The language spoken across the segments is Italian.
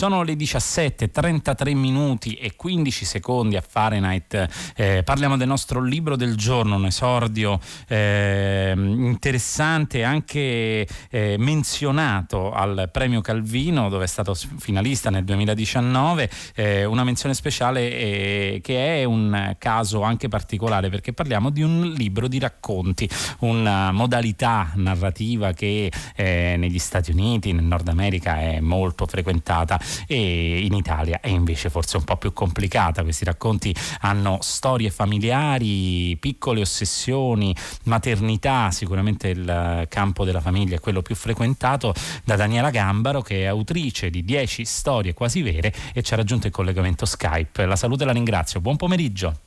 Sono le 17, 33 minuti e 15 secondi a Fahrenheit. Eh, parliamo del nostro libro del giorno, un esordio eh, interessante, anche eh, menzionato al premio Calvino, dove è stato finalista nel 2019. Eh, una menzione speciale eh, che è un caso anche particolare perché parliamo di un libro di racconti, una modalità narrativa che eh, negli Stati Uniti, nel Nord America è molto frequentata e in Italia è invece forse un po' più complicata. Questi racconti hanno storie familiari, piccole ossessioni, maternità, sicuramente il campo della famiglia è quello più frequentato da Daniela Gambaro che è autrice di 10 storie quasi vere e ci ha raggiunto il collegamento Skype. La saluto e la ringrazio. Buon pomeriggio.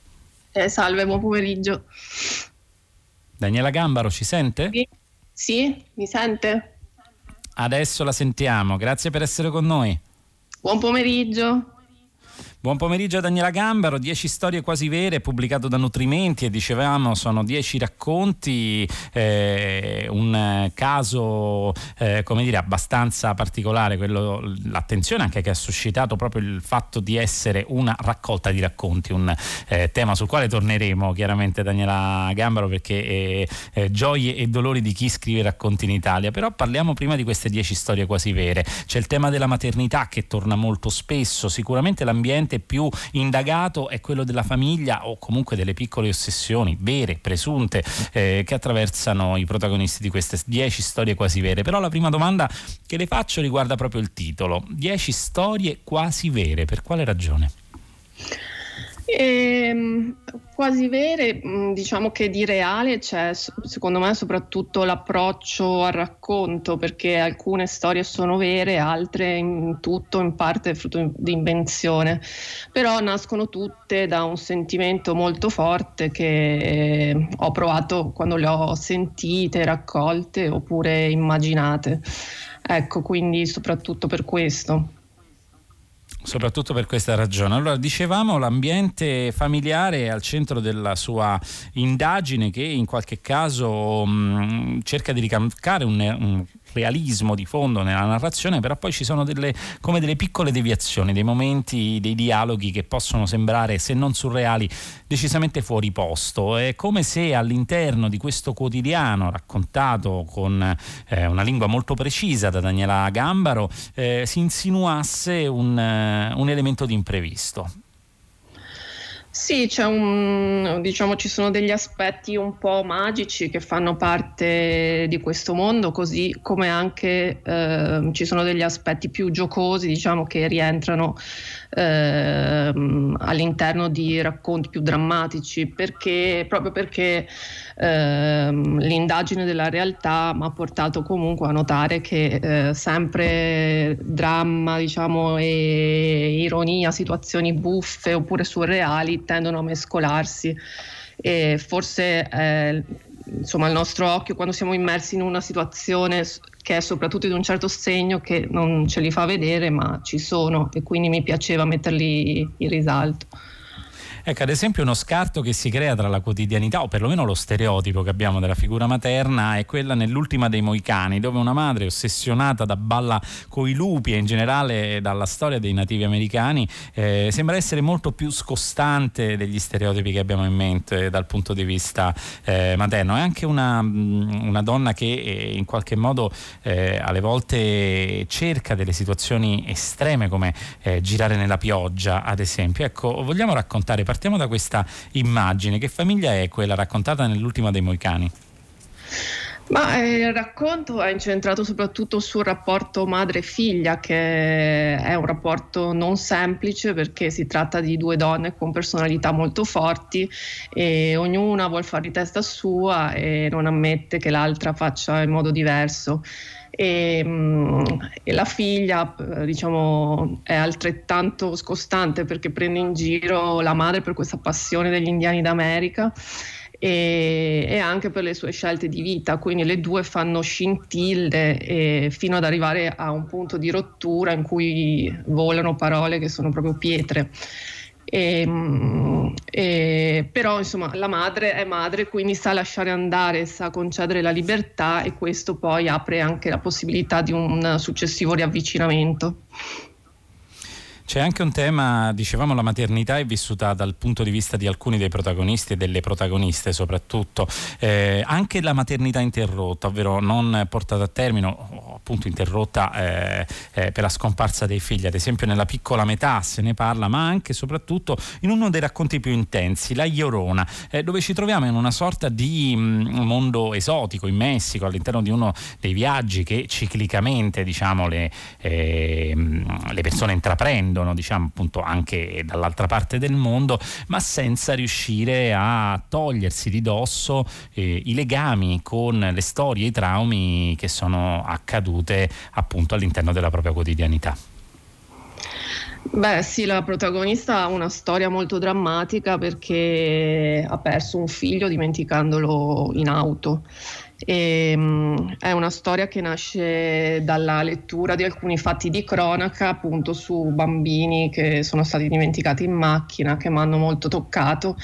Eh, salve, buon pomeriggio. Daniela Gambaro ci sente? Sì, sì mi sente? Adesso la sentiamo, grazie per essere con noi. Buon pomeriggio. Buon pomeriggio a Daniela Gambaro, 10 storie quasi vere, pubblicato da Nutrimenti e dicevamo sono 10 racconti, eh, un caso eh, come dire abbastanza particolare, quello, l'attenzione anche che ha suscitato proprio il fatto di essere una raccolta di racconti, un eh, tema sul quale torneremo chiaramente Daniela Gambaro perché gioie e dolori di chi scrive racconti in Italia, però parliamo prima di queste 10 storie quasi vere, c'è il tema della maternità che torna molto spesso, sicuramente l'ambiente sicuramente più indagato è quello della famiglia o comunque delle piccole ossessioni vere, presunte, eh, che attraversano i protagonisti di queste dieci storie quasi vere. Però la prima domanda che le faccio riguarda proprio il titolo. Dieci storie quasi vere, per quale ragione? E, ehm, quasi vere, mm, diciamo che di reale c'è secondo me soprattutto l'approccio al racconto, perché alcune storie sono vere, altre in tutto, in parte frutto di invenzione, però nascono tutte da un sentimento molto forte che eh, ho provato quando le ho sentite, raccolte oppure immaginate. Ecco, quindi soprattutto per questo. Soprattutto per questa ragione. Allora, dicevamo, l'ambiente familiare è al centro della sua indagine che in qualche caso mh, cerca di ricalcare un, un realismo di fondo nella narrazione, però poi ci sono delle, come delle piccole deviazioni, dei momenti, dei dialoghi che possono sembrare, se non surreali, decisamente fuori posto. È come se all'interno di questo quotidiano raccontato con eh, una lingua molto precisa da Daniela Gambaro eh, si insinuasse un, uh, un elemento di imprevisto. Sì, un, diciamo, ci sono degli aspetti un po' magici che fanno parte di questo mondo, così come anche eh, ci sono degli aspetti più giocosi, diciamo, che rientrano eh, all'interno di racconti più drammatici, perché, proprio perché eh, l'indagine della realtà mi ha portato comunque a notare che eh, sempre dramma, diciamo, e ironia, situazioni buffe oppure surreali tendono a mescolarsi e forse eh, insomma il nostro occhio quando siamo immersi in una situazione che è soprattutto di un certo segno che non ce li fa vedere ma ci sono e quindi mi piaceva metterli in risalto. Ecco, ad esempio uno scarto che si crea tra la quotidianità, o perlomeno lo stereotipo che abbiamo della figura materna, è quella nell'ultima dei Moicani, dove una madre ossessionata da balla coi lupi e in generale dalla storia dei nativi americani eh, sembra essere molto più scostante degli stereotipi che abbiamo in mente dal punto di vista eh, materno. È anche una, mm, una donna che eh, in qualche modo eh, alle volte cerca delle situazioni estreme come eh, girare nella pioggia, ad esempio. Ecco, vogliamo raccontare partiamo da questa immagine. Che famiglia è quella raccontata nell'ultima dei Moicani? Ma eh, il racconto è incentrato soprattutto sul rapporto madre-figlia, che è un rapporto non semplice perché si tratta di due donne con personalità molto forti e ognuna vuole fare di testa sua e non ammette che l'altra faccia in modo diverso. E, mm, e, la figlia diciamo è altrettanto scostante perché prende in giro la madre per questa passione degli indiani d'America e, anche per le sue scelte di vita. Quindi le due fanno scintille e, fino ad arrivare a un punto di rottura in cui volano parole che sono proprio pietre e, ehm, e, però insomma la madre è madre, quindi sa lasciare andare, sa concedere la libertà e questo poi apre anche la possibilità di un successivo riavvicinamento. C'è anche un tema, dicevamo la maternità è vissuta dal punto di vista di alcuni dei protagonisti e delle protagoniste soprattutto, eh, anche la maternità interrotta, ovvero non portata a termine appunto interrotta eh, eh, per la scomparsa dei figli, ad esempio nella piccola metà se ne parla, ma anche e soprattutto in uno dei racconti più intensi, La Iorona, eh, dove ci troviamo in una sorta di mh, mm, mondo esotico in Messico, all'interno di uno dei viaggi che ciclicamente diciamo, le, eh, le persone intraprendono, diciamo, appunto anche dall'altra parte del mondo, ma senza riuscire a togliersi di dosso eh, i legami con le storie, i traumi che sono accadute appunto all'interno della propria quotidianità. Beh sì, la protagonista ha una storia molto drammatica perché ha perso un figlio dimenticandolo in auto e, um, è una storia che nasce dalla lettura di alcuni fatti di cronaca appunto su bambini che sono stati dimenticati in macchina, che mi hanno molto toccato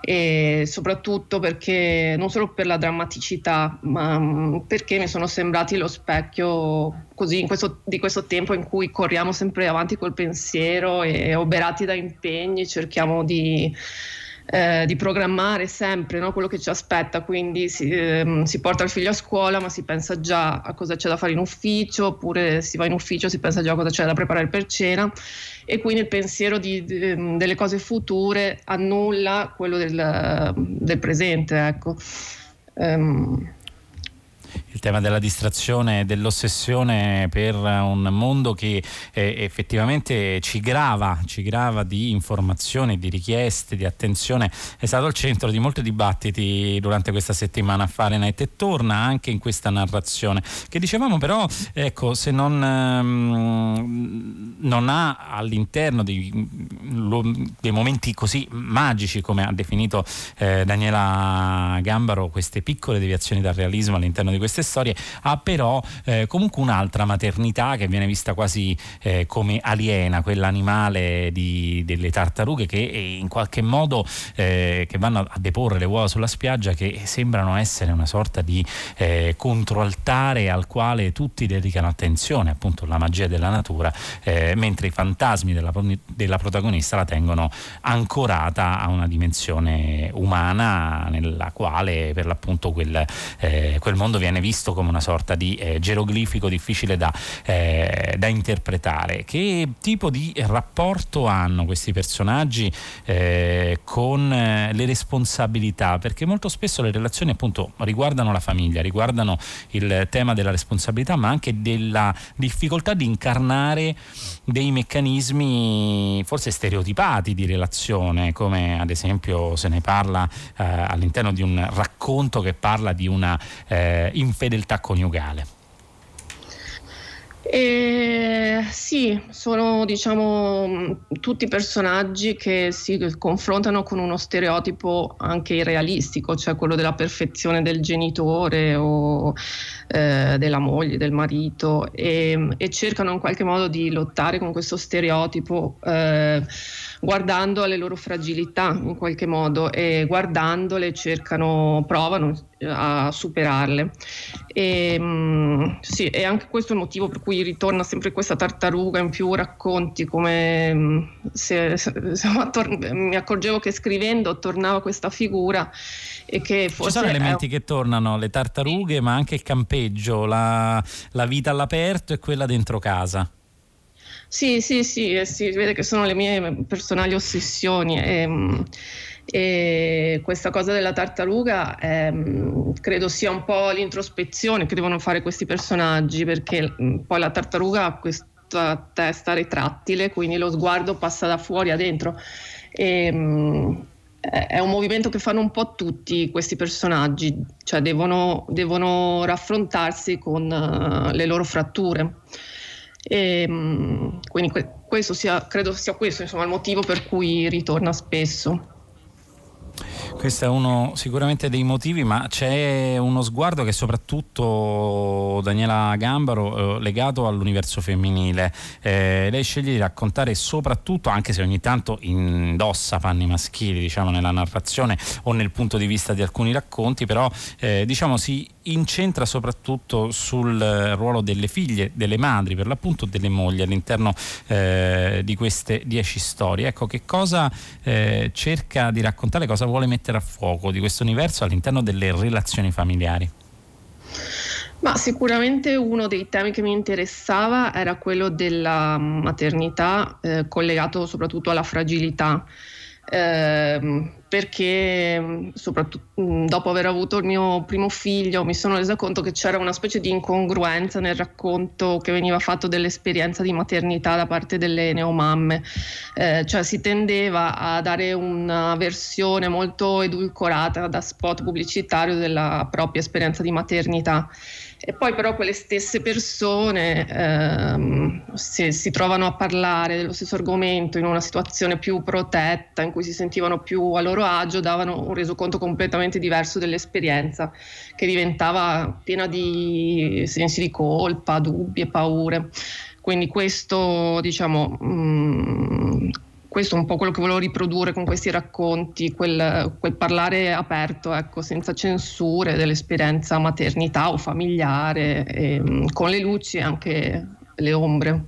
e soprattutto perché non solo per la drammaticità, ma um, perché mi sono sembrati lo specchio così questo, di questo tempo in cui corriamo sempre avanti col pensiero e oberati da impegni cerchiamo di eh, di programmare sempre no, quello che ci aspetta, quindi si, ehm, si, porta il figlio a scuola ma si pensa già a cosa c'è da fare in ufficio, oppure si va in ufficio si pensa già a cosa c'è da preparare per cena e quindi il pensiero di, di, ehm, delle cose future annulla quello del, del presente. Ecco. Um, tema della distrazione e dell'ossessione per un mondo che eh, effettivamente ci grava, ci grava di informazioni, di richieste, di attenzione, è stato al centro di molti dibattiti durante questa settimana a Fahrenheit e torna anche in questa narrazione che dicevamo però, ecco, se non, ehm, non ha all'interno dei, dei, momenti così magici come ha definito eh, Daniela Gambaro, queste piccole deviazioni dal realismo all'interno di queste storie, ha però eh, comunque un'altra maternità che viene vista quasi eh, come aliena, quella animale di, delle tartarughe che in qualche modo eh, che vanno a deporre le uova sulla spiaggia che sembrano essere una sorta di eh, controaltare al quale tutti dedicano attenzione, appunto la magia della natura, eh, mentre i fantasmi della, della protagonista la tengono ancorata a una dimensione umana nella quale per l'appunto quel, eh, quel mondo viene visto come una sorta di eh, geroglifico difficile da, eh, da, interpretare. Che tipo di rapporto hanno questi personaggi eh, con eh, le responsabilità? Perché molto spesso le relazioni appunto riguardano la famiglia, riguardano il tema della responsabilità, ma anche della difficoltà di incarnare dei meccanismi forse stereotipati di relazione, come ad esempio se ne parla eh, all'interno di un racconto che parla di una eh, infedeltà coniugale. Eh, sì, sono diciamo tutti personaggi che si confrontano con uno stereotipo anche irrealistico, cioè quello della perfezione del genitore o eh, della moglie, del marito e, e, cercano in qualche modo di lottare con questo stereotipo eh, guardando alle loro fragilità in qualche modo e guardandole cercano, provano a superarle. E, mh, sì, e anche questo è il motivo per cui ritorna sempre questa tartaruga in più racconti, come se, se, se mi accorgevo che scrivendo tornava questa figura e che forse... Ci sono elementi è... che tornano, le tartarughe, ma anche il campeggio, la, la vita all'aperto e quella dentro casa. Sì, sì, sì, eh, si vede che sono le mie personali ossessioni. E, ehm, e questa cosa della tartaruga ehm, credo sia un po' l'introspezione che devono fare questi personaggi perché mm, poi la tartaruga ha questa testa retrattile quindi lo sguardo passa da fuori a dentro e, ehm, è un movimento che fanno un po' tutti questi personaggi cioè devono, devono raffrontarsi con uh, le loro fratture e, ehm, quindi questo sia, credo sia questo insomma, il motivo per cui ritorna spesso. Questo è uno sicuramente dei motivi, ma c'è uno sguardo che soprattutto Daniela Gambaro eh, legato all'universo femminile. Eh, lei sceglie di raccontare soprattutto, anche se ogni tanto indossa panni maschili, diciamo, nella narrazione o nel punto di vista di alcuni racconti, però eh, diciamo si incentra soprattutto sul ruolo delle figlie, delle madri, per l'appunto delle mogli all'interno eh, di queste dieci storie. Ecco, che cosa eh, cerca di raccontare, cosa vuole mettere mettere a fuoco di questo universo all'interno delle relazioni familiari? Ma sicuramente uno dei temi che mi interessava era quello della maternità eh, collegato soprattutto alla fragilità eh, perché soprattutto dopo aver avuto il mio primo figlio mi sono resa conto che c'era una specie di incongruenza nel racconto che veniva fatto dell'esperienza di maternità da parte delle neomamme, eh, cioè si tendeva a dare una versione molto edulcorata da spot pubblicitario della propria esperienza di maternità e poi però quelle stesse persone, ehm, se si trovano a parlare dello stesso argomento in una situazione più protetta, in cui si sentivano più a loro agio, davano un resoconto completamente diverso dell'esperienza, che diventava piena di sensi di colpa, dubbi e paure. Quindi questo, diciamo, mh, mm, questo è un po' quello che volevo riprodurre con questi racconti, quel, quel parlare aperto, ecco, senza censure dell'esperienza maternità o familiare, e, mm, con le luci e anche le ombre.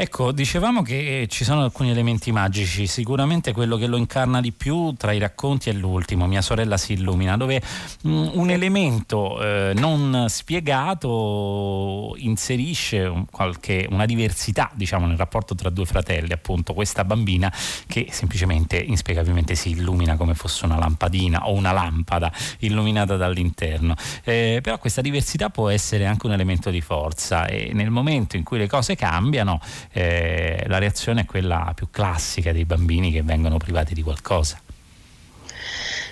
Ecco, dicevamo che ci sono alcuni elementi magici, sicuramente quello che lo incarna di più tra i racconti è l'ultimo, Mia sorella si illumina, dove mm, un elemento eh, non spiegato inserisce qualche, una diversità diciamo, nel rapporto tra due fratelli, appunto questa bambina che semplicemente inspiegabilmente si illumina come fosse una lampadina o una lampada illuminata dall'interno. Eh, però questa diversità può essere anche un elemento di forza e nel momento in cui le cose cambiano eh, la reazione è quella più classica dei bambini che vengono privati di qualcosa.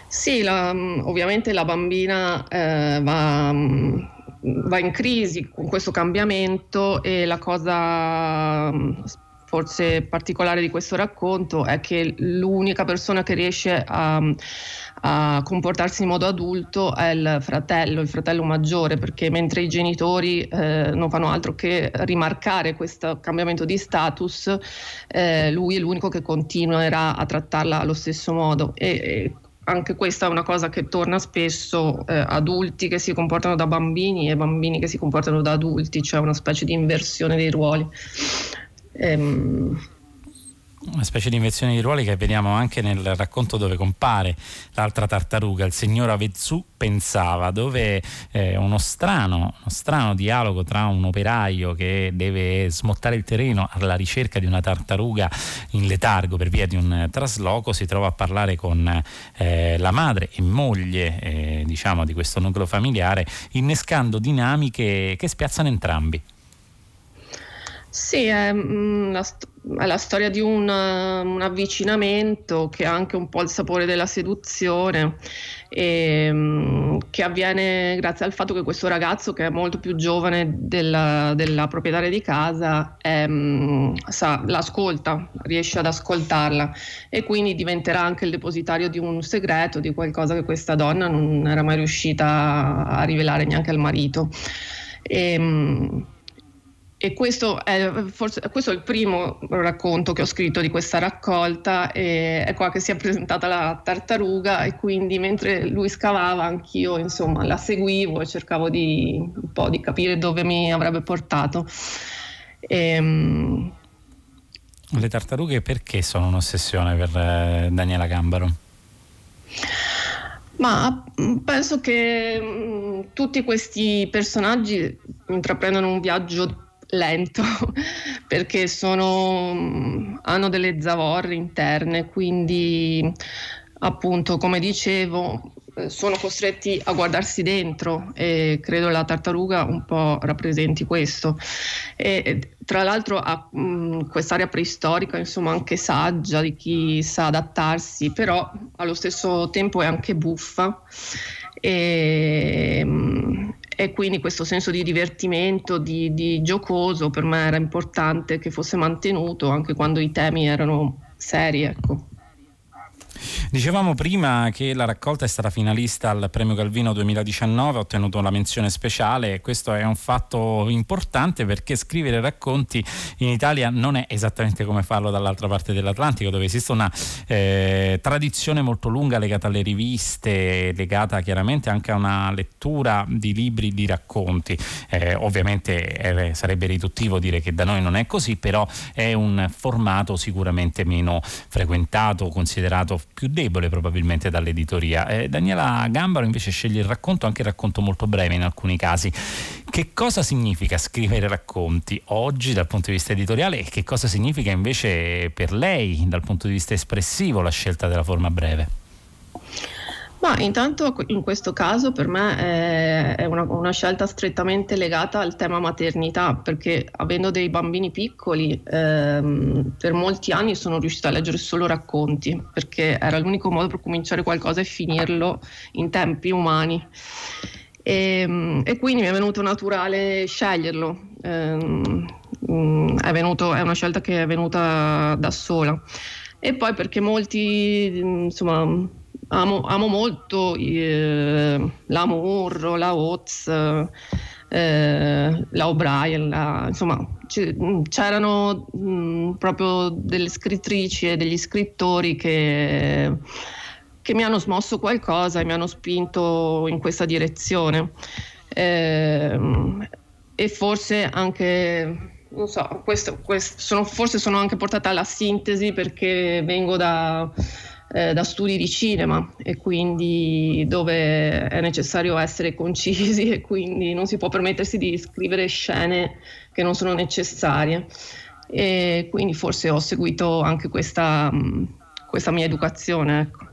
Sì, la, ovviamente la bambina eh, va, va, in crisi con questo cambiamento e la cosa forse particolare di questo racconto è che l'unica persona che riesce a, a, comportarsi in modo adulto è il fratello, il fratello maggiore, perché mentre i genitori eh, non fanno altro che rimarcare questo cambiamento di status, eh, lui è l'unico che continuerà a trattarla allo stesso modo. E, e anche questa è una cosa che torna spesso, eh, adulti che si comportano da bambini e bambini che si comportano da adulti, cioè una specie di inversione dei ruoli. Ehm, una specie di inversione di ruoli che vediamo anche nel racconto dove compare l'altra tartaruga, il signor Avezzù pensava, dove eh, uno, strano, uno strano dialogo tra un operaio che deve smottare il terreno alla ricerca di una tartaruga in letargo per via di un trasloco si trova a parlare con eh, la madre e moglie eh, diciamo, di questo nucleo familiare, innescando dinamiche che spiazzano entrambi. Sì, mm, la, è la, storia di un, un, avvicinamento che ha anche un po' il sapore della seduzione, e, mm, che avviene grazie al fatto che questo ragazzo, che è molto più giovane della, della proprietaria di casa, è, mm, sa, l'ascolta, riesce ad ascoltarla e quindi diventerà anche il depositario di un segreto, di qualcosa che questa donna non era mai riuscita a rivelare neanche al marito. E, e questo è, forse, questo è il primo racconto che ho scritto di questa raccolta e è qua che si è presentata la tartaruga e quindi mentre lui scavava anch'io insomma la seguivo e cercavo di, un po' di capire dove mi avrebbe portato. E, ehm, Le tartarughe perché sono un'ossessione per eh, Daniela Gambaro? Ma mm, penso che mm, tutti questi personaggi intraprendono un viaggio lento perché sono, hanno delle zavorre interne, quindi appunto come dicevo sono costretti a guardarsi dentro e credo la tartaruga un po' rappresenti questo. E, tra l'altro ha quest'area preistorica, insomma anche saggia di chi sa adattarsi, però allo stesso tempo è anche buffa. E, e quindi questo senso di divertimento, di, di, giocoso per me era importante che fosse mantenuto anche quando i temi erano seri. Ecco. Dicevamo prima che la raccolta è stata finalista al Premio Calvino 2019, ha ottenuto la menzione speciale e questo è un fatto importante perché scrivere racconti in Italia non è esattamente come farlo dall'altra parte dell'Atlantico, dove esiste una eh, tradizione molto lunga legata alle riviste, legata chiaramente anche a una lettura di libri di racconti. Eh, ovviamente eh, sarebbe riduttivo dire che da noi non è così, però è un formato sicuramente meno frequentato, considerato più debole probabilmente dall'editoria. Eh, Daniela Gambaro invece sceglie il racconto, anche il racconto molto breve in alcuni casi. Che cosa significa scrivere racconti oggi dal punto di vista editoriale e che cosa significa invece per lei dal punto di vista espressivo la scelta della forma breve? Ma intanto in questo caso per me è una, una, scelta strettamente legata al tema maternità, perché avendo dei bambini piccoli ehm, per molti anni sono riuscita a leggere solo racconti, perché era l'unico modo per cominciare qualcosa e finirlo in tempi umani. E, ehm, e quindi mi è venuto naturale sceglierlo. Ehm, è, venuto, è una scelta che è venuta da sola. E poi perché molti, insomma, amo, amo molto eh, la Murro, la Oz, eh, la O'Brien, la, insomma c'erano mh, mm, proprio delle scrittrici e degli scrittori che, che, mi hanno smosso qualcosa e mi hanno spinto in questa direzione. Eh, e forse anche non so, questo, questo sono, forse sono anche portata alla sintesi perché vengo da, eh, da studi di cinema e quindi dove è necessario essere concisi e quindi non si può permettersi di scrivere scene che non sono necessarie. E quindi forse ho seguito anche questa, questa mia educazione. Ecco.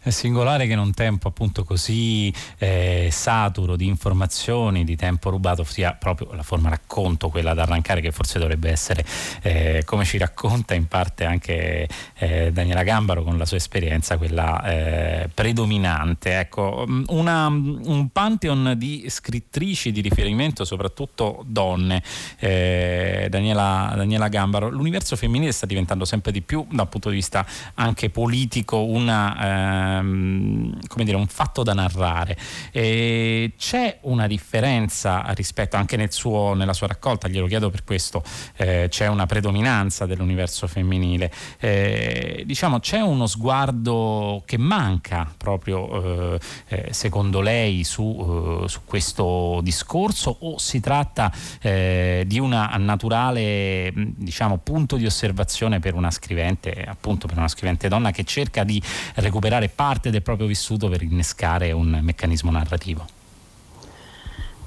È singolare che in un tempo appunto così eh, saturo di informazioni, di tempo rubato, sia proprio la forma racconto quella da arrancare che forse dovrebbe essere eh, come ci racconta in parte anche eh, Daniela Gambaro con la sua esperienza, quella eh, predominante. Ecco, mm, una, un pantheon di scrittrici di riferimento, soprattutto donne, eh, Daniela, Daniela Gambaro. L'universo femminile sta diventando sempre di più dal punto di vista anche politico una ehm, come dire, un fatto da narrare. E c'è una differenza rispetto anche nel suo, nella sua raccolta, glielo chiedo per questo, eh, c'è una predominanza dell'universo femminile. Eh, diciamo, c'è uno sguardo che manca proprio, eh, eh secondo lei, su, eh, su, questo discorso o si tratta eh, di un naturale diciamo, punto di osservazione per una scrivente, appunto per una scrivente donna che cerca di recuperare parte del proprio vissuto per innescare un meccanismo narrativo?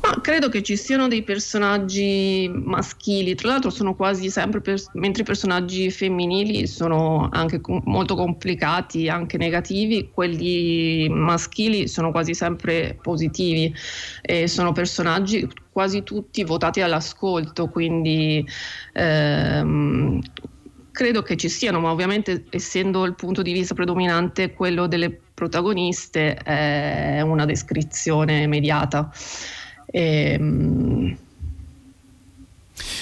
Ma credo che ci siano dei personaggi maschili, tra l'altro sono quasi sempre, pers- mentre i personaggi femminili sono anche com- molto complicati, anche negativi, quelli maschili sono quasi sempre positivi e sono personaggi quasi tutti votati all'ascolto, quindi ehm, credo che ci siano, ma ovviamente essendo il punto di vista predominante quello delle protagoniste è una descrizione immediata. E, ehm,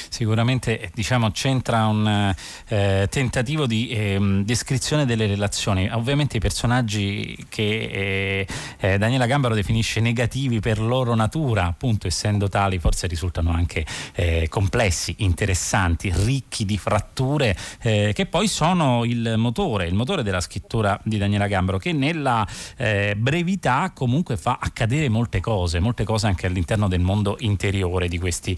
Sicuramente diciamo, c'entra un eh, tentativo di eh, descrizione delle relazioni. Ovviamente i personaggi che eh, eh, Daniela Gambaro definisce negativi per loro natura, appunto essendo tali, forse risultano anche eh, complessi, interessanti, ricchi di fratture, eh, che poi sono il motore, il motore della scrittura di Daniela Gambaro, che nella brevità comunque fa accadere molte cose, molte cose anche all'interno del mondo interiore di questi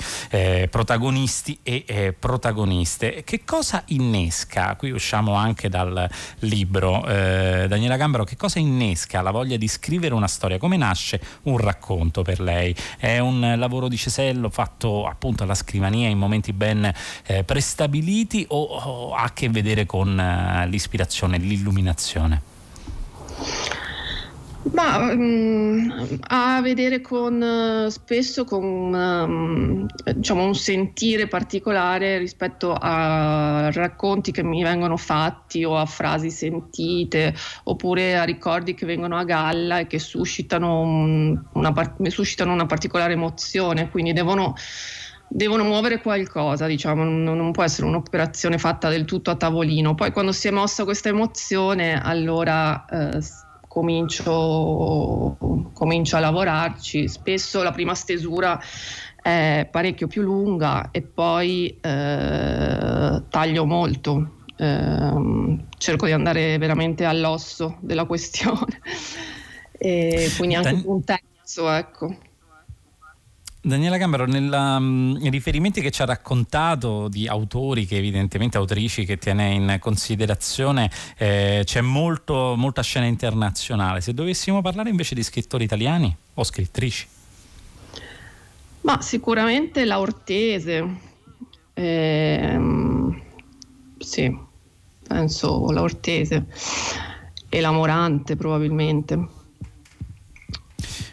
protagonisti protagonisti e eh, protagoniste. Che cosa innesca? Qui usciamo anche dal libro eh, Daniela Gambaro, che cosa innesca la voglia di scrivere una storia? Come nasce un racconto per lei? È un lavoro di cesello fatto appunto alla scrivania in momenti ben eh, prestabiliti o, o, ha a che vedere con eh, l'ispirazione, l'illuminazione? Ma ha a vedere con spesso con um, diciamo, un sentire particolare rispetto a racconti che mi vengono fatti o a frasi sentite oppure a ricordi che vengono a galla e che suscitano, un, una, suscitano una particolare emozione, quindi devono devono muovere qualcosa, diciamo, non, non, può essere un'operazione fatta del tutto a tavolino. Poi quando si è mossa questa emozione, allora eh, comincio, comincio a lavorarci. Spesso la prima stesura è parecchio più lunga e poi eh, taglio molto. Eh, cerco di andare veramente all'osso della questione e quindi anche un terzo, ecco. Daniela Gambaro, nei riferimenti che ci ha raccontato di autori, che evidentemente autrici che tiene in considerazione, eh, c'è molto, molta scena internazionale. Se dovessimo parlare invece di scrittori italiani o scrittrici? Ma sicuramente la Ortese, ehm, sì, penso la Ortese e la Morante probabilmente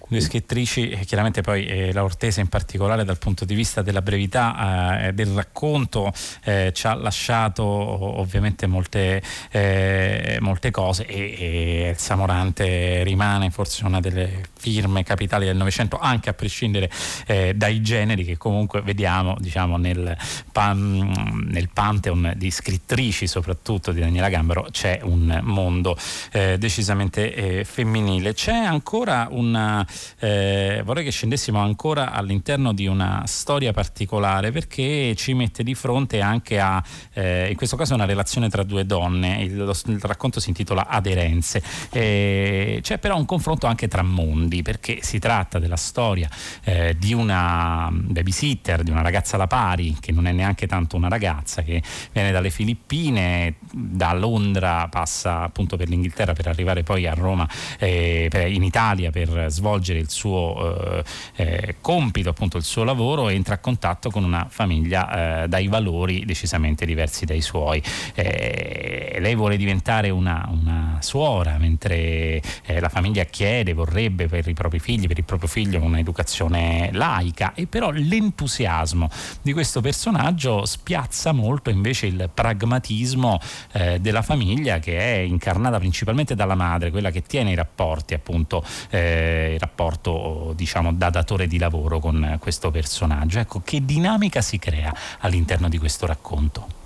due scrittrici, chiaramente poi eh, la Ortese in particolare dal punto di vista della brevità eh, del racconto eh, ci ha lasciato ovviamente molte, eh, molte cose e, e Elsa Morante rimane forse una delle firme capitali del Novecento anche a prescindere eh, dai generi che comunque vediamo diciamo, nel, pan, nel pantheon di scrittrici soprattutto di Daniela Gambaro c'è un mondo eh, decisamente femminile. C'è ancora una eh, vorrei che scendessimo ancora all'interno di una storia particolare perché ci mette di fronte anche a, eh, in questo caso, una relazione tra due donne. Il, lo, il racconto si intitola Aderenze. Eh, c'è però un confronto anche tra mondi perché si tratta della storia eh, di una babysitter, di una ragazza alla pari, che non è neanche tanto una ragazza, che viene dalle Filippine, da Londra passa appunto per l'Inghilterra per arrivare poi a Roma, eh, in Italia per svolgere svolgere il suo eh, eh, compito, appunto il suo lavoro, entra a contatto con una famiglia eh, dai valori decisamente diversi dai suoi. Eh, lei vuole diventare una, una suora, mentre eh, la famiglia chiede, vorrebbe per i propri figli, per il proprio figlio un'educazione laica, e però l'entusiasmo di questo personaggio spiazza molto invece il pragmatismo eh, della famiglia che è incarnata principalmente dalla madre, quella che tiene i rapporti appunto, eh, i rapporti rapporto diciamo, da datore di lavoro con questo personaggio. Ecco, che dinamica si crea all'interno di questo racconto?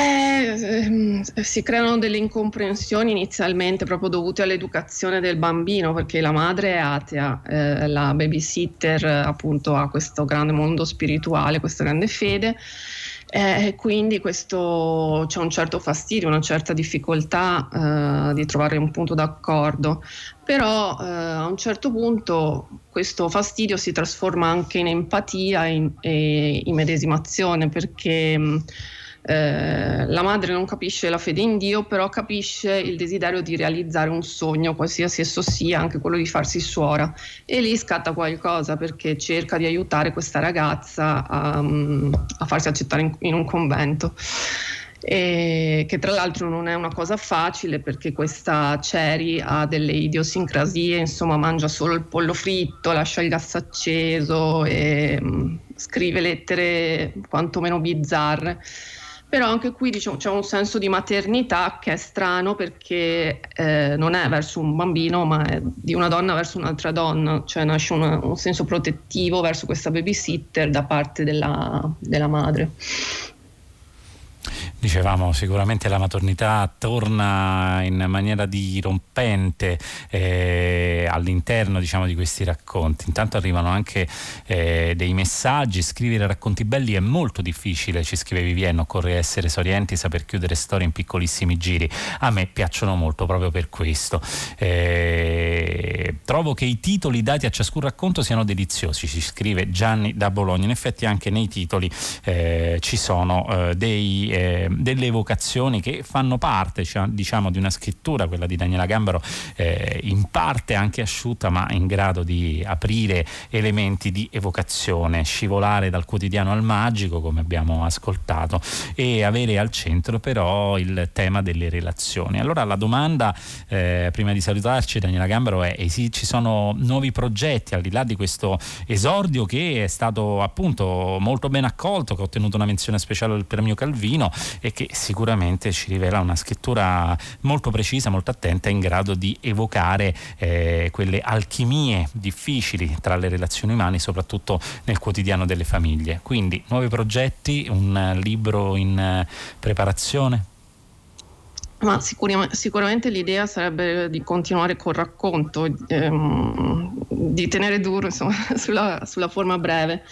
Eh, ehm, si creano delle incomprensioni inizialmente proprio dovute all'educazione del bambino perché la madre è atea, eh, la babysitter appunto ha questo grande mondo spirituale, questa grande fede eh, quindi questo, c'è un certo fastidio, una certa difficoltà eh, di trovare un punto d'accordo, però eh, a un certo punto questo fastidio si trasforma anche in empatia e immedesimazione perché eh, la madre non capisce la fede in Dio, però capisce il desiderio di realizzare un sogno, qualsiasi esso sia, anche quello di farsi suora. E lì scatta qualcosa perché cerca di aiutare questa ragazza a, a farsi accettare in, in un convento. E che tra l'altro non è una cosa facile perché questa Cherry ha delle idiosincrasie, insomma mangia solo il pollo fritto, lascia il gas acceso e mh, scrive lettere quantomeno bizzarre però anche qui diciamo, c'è un senso di maternità che è strano perché eh, non è verso un bambino ma è di una donna verso un'altra donna, cioè nasce una, un senso protettivo verso questa babysitter da parte della, della madre. Dicevamo sicuramente la maternità torna in maniera dirompente eh, all'interno diciamo, di questi racconti. Intanto arrivano anche eh, dei messaggi, scrivere racconti belli è molto difficile, ci scrive Vivienne, occorre essere sorienti, saper chiudere storie in piccolissimi giri. A me piacciono molto proprio per questo. Eh, trovo che i titoli dati a ciascun racconto siano deliziosi, ci scrive Gianni da Bologna. In effetti anche nei titoli eh, ci sono eh, dei eh, delle evocazioni che fanno parte cioè, diciamo, di una scrittura, quella di Daniela Gambaro, eh, in parte anche asciutta ma in grado di aprire elementi di evocazione, scivolare dal quotidiano al magico come abbiamo ascoltato e avere al centro però il tema delle relazioni. Allora la domanda, eh, prima di salutarci Daniela Gambaro, è ci sono nuovi progetti al di là di questo esordio che è stato appunto molto ben accolto, che ha ottenuto una menzione speciale del premio Calvino e che sicuramente ci rivela una scrittura molto precisa, molto attenta, in grado di evocare eh, quelle alchimie difficili tra le relazioni umane, soprattutto nel quotidiano delle famiglie. Quindi nuovi progetti, un libro in eh, preparazione? Ma sicuramente, sicuramente l'idea sarebbe di continuare col racconto, ehm, di tenere duro insomma, sulla, sulla, forma breve.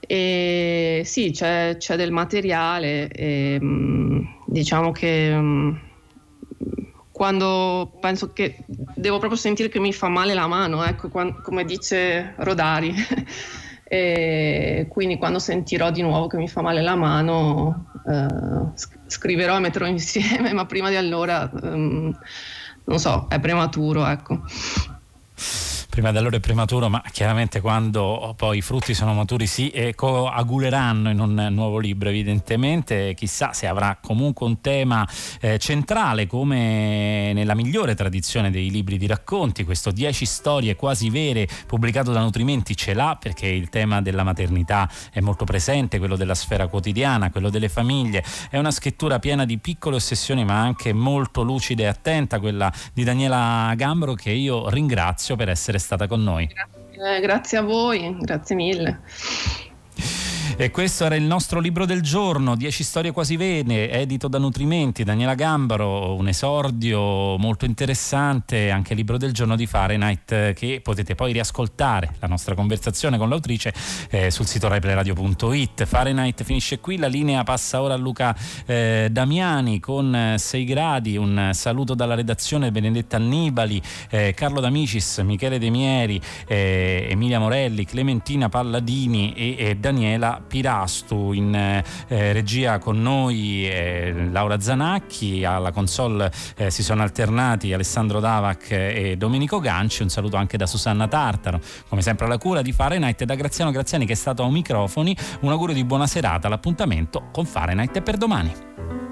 E sì, c'è, c'è del materiale, e, ehm, diciamo che ehm, quando penso che devo proprio sentire che mi fa male la mano, ecco, come dice Rodari. e quindi quando sentirò di nuovo che mi fa male la mano eh, scriverò e metterò insieme, ma prima di allora um, non so, è prematuro, ecco prima dell'ora è prematuro, ma chiaramente quando poi i frutti sono maturi si coaguleranno in un nuovo libro, evidentemente. Chissà se avrà comunque un tema eh, centrale, come nella migliore tradizione dei libri di racconti. Questo 10 storie quasi vere, pubblicato da Nutrimenti, ce l'ha perché il tema della maternità è molto presente, quello della sfera quotidiana, quello delle famiglie. È una scrittura piena di piccole ossessioni, ma anche molto lucida e attenta, quella di Daniela Gambro, che io ringrazio per essere stata stata con noi. Grazie, grazie a voi, grazie mille. E questo era il nostro libro del giorno, 10 storie quasi vene, edito da Nutrimenti, Daniela Gambaro, un esordio molto interessante, anche il libro del giorno di Fahrenheit che potete poi riascoltare la nostra conversazione con l'autrice eh, sul sito raiplayradio.it. Fahrenheit finisce qui, la linea passa ora a Luca eh, Damiani con 6 gradi, un saluto dalla redazione Benedetta Annibali, eh, Carlo D'Amicis, Michele De Mieri, eh, Emilia Morelli, Clementina Palladini e, e Daniela Pirastu in eh, regia con noi eh, Laura Zanacchi, alla console eh, si sono alternati Alessandro Davac e Domenico Ganci, un saluto anche da Susanna Tartaro, come sempre alla cura di Fahrenheit e da Graziano Graziani che è stato ai microfoni, un augurio di buona serata, l'appuntamento con Fahrenheit per domani.